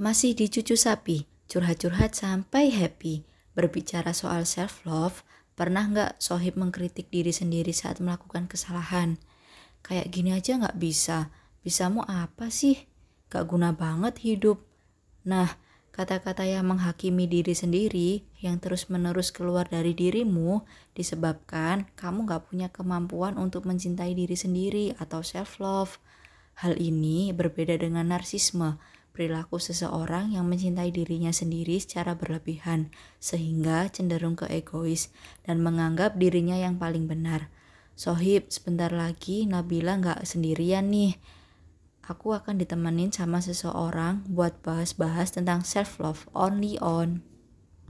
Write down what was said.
Masih di cucu sapi, curhat-curhat sampai happy. Berbicara soal self-love, pernah nggak Sohib mengkritik diri sendiri saat melakukan kesalahan? Kayak gini aja nggak bisa, bisamu apa sih? Gak guna banget hidup. Nah, kata-kata yang menghakimi diri sendiri yang terus-menerus keluar dari dirimu disebabkan kamu gak punya kemampuan untuk mencintai diri sendiri atau self-love. Hal ini berbeda dengan narsisme, perilaku seseorang yang mencintai dirinya sendiri secara berlebihan, sehingga cenderung ke egois dan menganggap dirinya yang paling benar. Sohib, sebentar lagi Nabila nggak sendirian nih. Aku akan ditemenin sama seseorang buat bahas-bahas tentang self-love only on